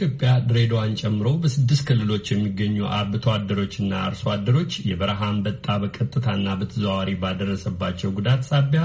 በኢትዮጵያ ድሬዳዋን ጨምሮ በስድስት ክልሎች የሚገኙ አርብቶ አደሮችና አርሶ አደሮች የበረሃ አንበጣ በቀጥታና በተዘዋዋሪ ባደረሰባቸው ጉዳት ሳቢያ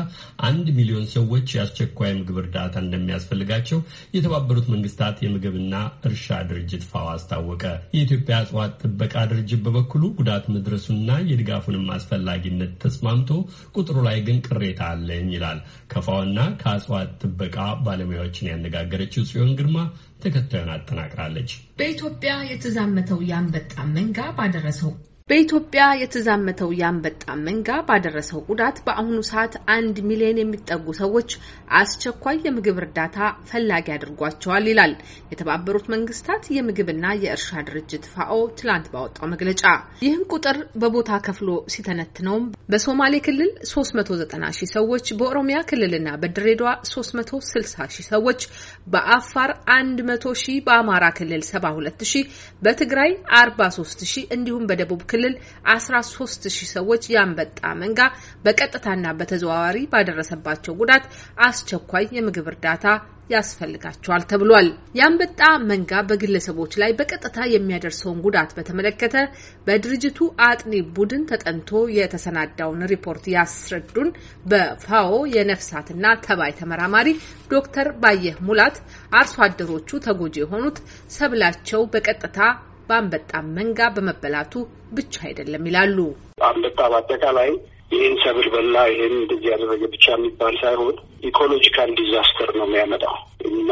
አንድ ሚሊዮን ሰዎች የአስቸኳይ ምግብ እርዳታ እንደሚያስፈልጋቸው የተባበሩት መንግስታት የምግብና እርሻ ድርጅት ፋኦ አስታወቀ። የኢትዮጵያ እጽዋት ጥበቃ ድርጅት በበኩሉ ጉዳት መድረሱና የድጋፉንም አስፈላጊነት ተስማምቶ ቁጥሩ ላይ ግን ቅሬታ አለኝ ይላል። ከፋኦና ከእጽዋት ጥበቃ ባለሙያዎችን ያነጋገረችው ጽዮን ግርማ ተከታዩን አጠናቅራለች። በኢትዮጵያ የተዛመተው የአንበጣ መንጋ ባደረሰው በኢትዮጵያ የተዛመተው የአንበጣ መንጋ ባደረሰው ጉዳት በአሁኑ ሰዓት አንድ ሚሊዮን የሚጠጉ ሰዎች አስቸኳይ የምግብ እርዳታ ፈላጊ አድርጓቸዋል ይላል የተባበሩት መንግስታት የምግብና የእርሻ ድርጅት ፋኦ ትላንት ባወጣው መግለጫ። ይህን ቁጥር በቦታ ከፍሎ ሲተነትነውም በሶማሌ ክልል 390 ሺህ ሰዎች፣ በኦሮሚያ ክልልና በድሬዳዋ 360 ሺህ ሰዎች፣ በአፋር 100 ሺህ፣ በአማራ ክልል 72 ሺህ፣ በትግራይ 43 ሺህ እንዲሁም በደቡብ ክልል 13 ሺህ ሰዎች የአንበጣ መንጋ በቀጥታና በተዘዋዋሪ ባደረሰባቸው ጉዳት አስቸኳይ የምግብ እርዳታ ያስፈልጋቸዋል ተብሏል። የአንበጣ መንጋ በግለሰቦች ላይ በቀጥታ የሚያደርሰውን ጉዳት በተመለከተ በድርጅቱ አጥኒ ቡድን ተጠንቶ የተሰናዳውን ሪፖርት ያስረዱን በፋኦ የነፍሳትና ተባይ ተመራማሪ ዶክተር ባየህ ሙላት አርሶ አደሮቹ ተጎጂ የሆኑት ሰብላቸው በቀጥታ በአንበጣ መንጋ በመበላቱ ብቻ አይደለም ይላሉ። አንበጣ በአጠቃላይ ይህን ሰብል በላ ይህን እንደዚህ ያደረገ ብቻ የሚባል ሳይሆን ecological disaster ነው የሚያመጣው እና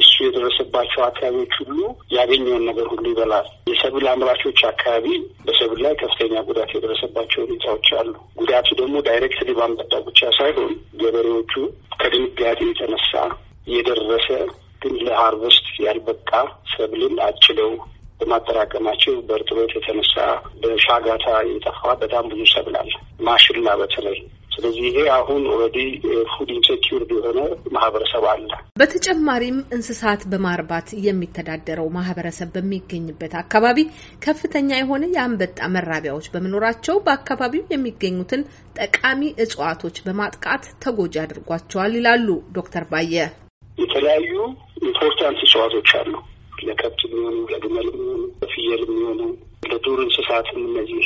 እሱ የደረሰባቸው አካባቢዎች ሁሉ ያገኘውን ነገር ሁሉ ይበላል። የሰብል አምራቾች አካባቢ በሰብል ላይ ከፍተኛ ጉዳት የደረሰባቸው ሁኔታዎች አሉ። ጉዳቱ ደግሞ directly ባንበጣው ብቻ ሳይሆን ገበሬዎቹ ከድንጋጤ የተነሳ የደረሰ ግን ለ harvest ያልበቃ ሰብልን አጭደው በማጠራቀማቸው በእርጥበት የተነሳ በሻጋታ የጠፋ በጣም ብዙ ሰብል አለ፣ ማሽላ በተለይ ስለዚህ ይሄ አሁን already food insecured የሆነ ማህበረሰብ አለ። በተጨማሪም እንስሳት በማርባት የሚተዳደረው ማህበረሰብ በሚገኝበት አካባቢ ከፍተኛ የሆነ የአንበጣ መራቢያዎች በመኖራቸው በአካባቢው የሚገኙትን ጠቃሚ እጽዋቶች በማጥቃት ተጎጂ አድርጓቸዋል ይላሉ ዶክተር ባየ። የተለያዩ important እጽዋቶች አሉ ለከብት የሚሆኑ ለግመል የሚሆኑ ለፍየል የሚሆኑ ለዱር እንስሳትም እነዚህ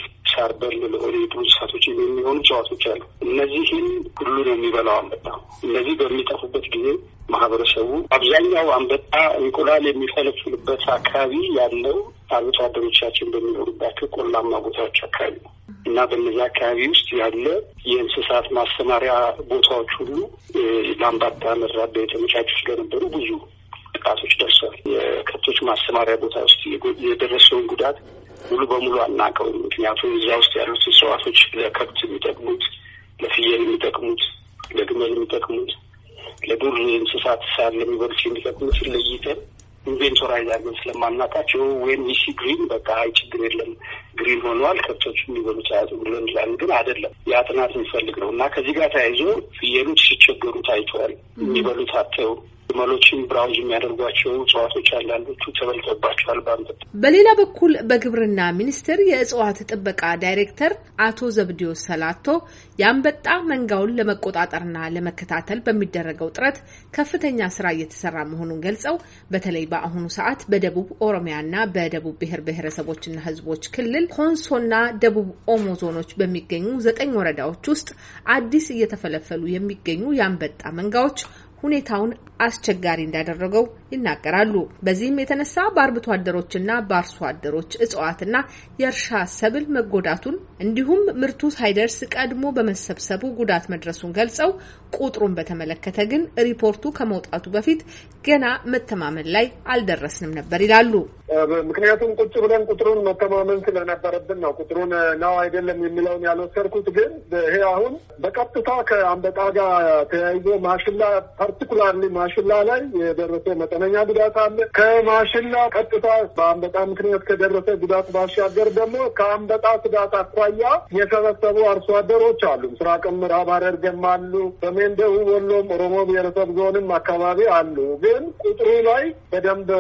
ሳር በል ለሆነ የዱር እንስሳቶች የሚሆኑ እጽዋቶች አሉ። እነዚህን ሁሉ ነው የሚበላው አንበጣ። እነዚህ በሚጠፉበት ጊዜ ማህበረሰቡ አብዛኛው አንበጣ እንቁላል የሚፈለፍልበት አካባቢ ያለው አርብቶ አደሮቻችን በሚኖሩባቸው ቆላማ ቦታዎች አካባቢ ነው እና በነዚህ አካባቢ ውስጥ ያለ የእንስሳት ማሰማሪያ ቦታዎች ሁሉ ለአንበጣ መራቢያ የተመቻቹ ስለነበሩ ብዙ ጥቃቶች ደርሰዋል። የከብቶች ማሰማሪያ ቦታ ውስጥ የደረሰውን ጉዳት ሙሉ በሙሉ አናውቀውም። ምክንያቱም እዛ ውስጥ ያሉት እጽዋቶች ለከብት የሚጠቅሙት፣ ለፍየል የሚጠቅሙት፣ ለግመል የሚጠቅሙት፣ ለዱር እንስሳት ሳር ለሚበሉት የሚጠቅሙት ለይተን inventorize አድርገን ስለማናውቃቸው ወይም ይሄ green በቃ አይ ችግር የለም green ሆነዋል ከብቶች የሚበሉት አያዙ ብሎ እንላለን። ግን አይደለም። ያ ጥናት የሚፈልግ ነው እና ከዚህ ጋር ተያይዞ ፍየሎች ሲቸገሩ ታይተዋል። የሚበሉት አጥተው ግመሎችን browse የሚያደርጓቸው እጽዋቶች አንዳንዶቹ ተበልቶባቸዋል በአንበጣ። በሌላ በኩል በግብርና ሚኒስቴር የእጽዋት ጥበቃ ዳይሬክተር አቶ ዘብዲዮስ ሰላቶ የአንበጣ መንጋውን ለመቆጣጠርና ለመከታተል በሚደረገው ጥረት ከፍተኛ ስራ እየተሰራ መሆኑን ገልጸው በተለይ በአሁኑ ሰዓት በደቡብ ኦሮሚያና በደቡብ ብሔር ብሔረሰቦችና ሕዝቦች ክልል ኮንሶና ደቡብ ኦሞ ዞኖች በሚገኙ ዘጠኝ ወረዳዎች ውስጥ አዲስ እየተፈለፈሉ የሚገኙ የአንበጣ መንጋዎች ሁኔታውን አስቸጋሪ እንዳደረገው ይናገራሉ። በዚህም የተነሳ በአርብቶ አደሮችና በአርሶ አደሮች እጽዋትና የእርሻ ሰብል መጎዳቱን እንዲሁም ምርቱ ሳይደርስ ቀድሞ በመሰብሰቡ ጉዳት መድረሱን ገልጸው ቁጥሩን በተመለከተ ግን ሪፖርቱ ከመውጣቱ በፊት ገና መተማመን ላይ አልደረስንም ነበር ይላሉ። ምክንያቱም ቁጭ ብለን ቁጥሩን መተማመን ስለነበረብን ነው ቁጥሩን ነው አይደለም የሚለውን ያልወሰድኩት። ግን ይሄ አሁን በቀጥታ ከአንበጣ ጋር ተያይዞ ማሽላ particularly ማሽላ ላይ የደረሰ መጠነኛ ጉዳት አለ። ከማሽላ ቀጥታ በአንበጣ ምክንያት ከደረሰ ጉዳት ባሻገር ደግሞ ከአንበጣ ስጋት አኳያ የሰበሰቡ አርሶ አደሮች አሉ። ምስራቅም ምዕራብ ሐረርጌም አሉ። ሰሜን ደቡብ ወሎም ኦሮሞ ብሔረሰብ ዞንም አካባቢ አሉ። ግን ቁጥሩ ላይ በደንብ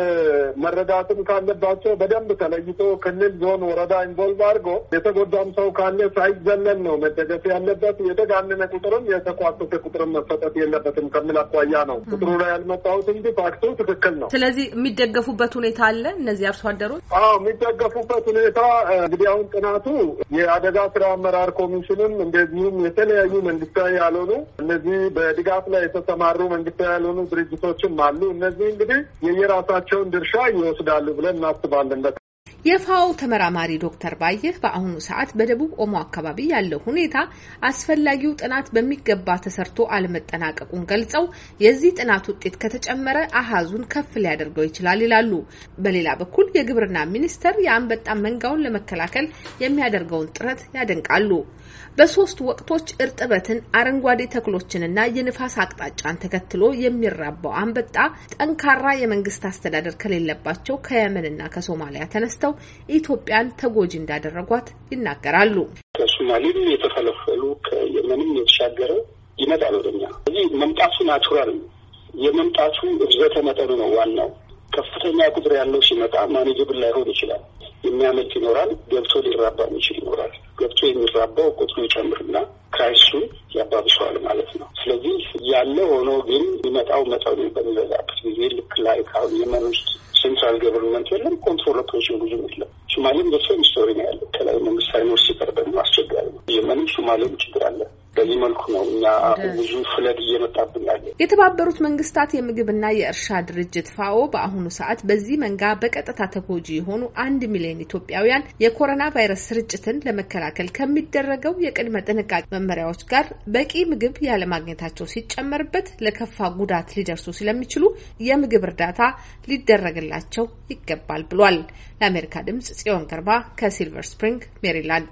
መረዳትም ካለባቸው በደንብ ተለይቶ ክልል፣ ዞን፣ ወረዳ involve አድርጎ የተጎዳም ሰው ካለ ሳይዘለል ነው መደገፍ ያለበት። የተጋነነ ቁጥርም የተቀነሰ ቁጥርም መፈጠር የለበትም ከሚል አኳያ ነው ቁጥሩ ላይ ያልመጣሁት እንጂ fact ኡ ትክክል ነው። ስለዚህ የሚደገፉበት ሁኔታ አለ። እነዚህ አርሶ አደሮች አዎ የሚደገፉበት ሁኔታ እንግዲህ አሁን ጥናቱ የአደጋ ስራ አመራር ኮሚሽንም እንደዚሁም የተለያዩ መንግስታዊ ያልሆኑ እነዚህ በድጋፍ ላይ የተሰማሩ መንግስታዊ ያልሆኑ ድርጅቶችም አሉ። እነዚህ እንግዲህ የየራሳቸውን ድርሻ ይወስዳሉ ብለን እናስባለን። የፋኦ ተመራማሪ ዶክተር ባየህ በአሁኑ ሰዓት በደቡብ ኦሞ አካባቢ ያለው ሁኔታ አስፈላጊው ጥናት በሚገባ ተሰርቶ አለመጠናቀቁን ገልጸው የዚህ ጥናት ውጤት ከተጨመረ አሃዙን ከፍ ሊያደርገው ይችላል ይላሉ። በሌላ በኩል የግብርና ሚኒስቴር የአንበጣ መንጋውን ለመከላከል የሚያደርገውን ጥረት ያደንቃሉ። በሶስት ወቅቶች እርጥበትን፣ አረንጓዴ ተክሎችንና የንፋስ አቅጣጫን ተከትሎ የሚራባው አንበጣ ጠንካራ የመንግስት አስተዳደር ከሌለባቸው ከየመንና ከሶማሊያ ተነስተው ኢትዮጵያን ተጎጂ እንዳደረጓት ይናገራሉ። ከሶማሌም የተፈለፈሉ ከየመንም የተሻገረ ይመጣል ወደኛ። እዚህ መምጣቱ natural ነው። የመምጣቱ ብዛት መጠኑ ነው ዋናው። ከፍተኛ ቁጥር ያለው ሲመጣ manageable ላይሆን ይችላል። የሚያመልጥ ይኖራል። ገብቶ ሊራባ የሚችል ይኖራል። ገብቶ የሚራባው ቁጥሩ ይጨምርና crisis ኡን ያባብሰዋል ማለት ነው። ስለዚህ ያለ ሆኖ ግን የሚመጣው መጠኑ በሚበዛበት ጊዜ ልክ ላይ ካሁን የመን ውስጥ central government የለም፣ ኦፕሬሽን ብዙ የለም። ሶማሌም በ same story ነው ያለው። ከላይ መንግስት ሳይኖር ሲቀር ደግሞ አስቸጋሪ ነው። የመንም ሶማሌም ችግር አለ። በዚህ መልኩ ነው እኛ ብዙ ፍለድ እየመጣብን የተባበሩት መንግስታት የምግብና የእርሻ ድርጅት ፋኦ በአሁኑ ሰዓት በዚህ መንጋ በቀጥታ ተጎጂ የሆኑ አንድ ሚሊዮን ኢትዮጵያውያን የኮሮና ቫይረስ ስርጭትን ለመከላከል ከሚደረገው የቅድመ ጥንቃቄ መመሪያዎች ጋር በቂ ምግብ ያለማግኘታቸው ሲጨመርበት ለከፋ ጉዳት ሊደርሱ ስለሚችሉ የምግብ እርዳታ ሊደረግላቸው ይገባል ብሏል። ለአሜሪካ ድምጽ ጽዮን ገርባ ከሲልቨር ስፕሪንግ ሜሪላንድ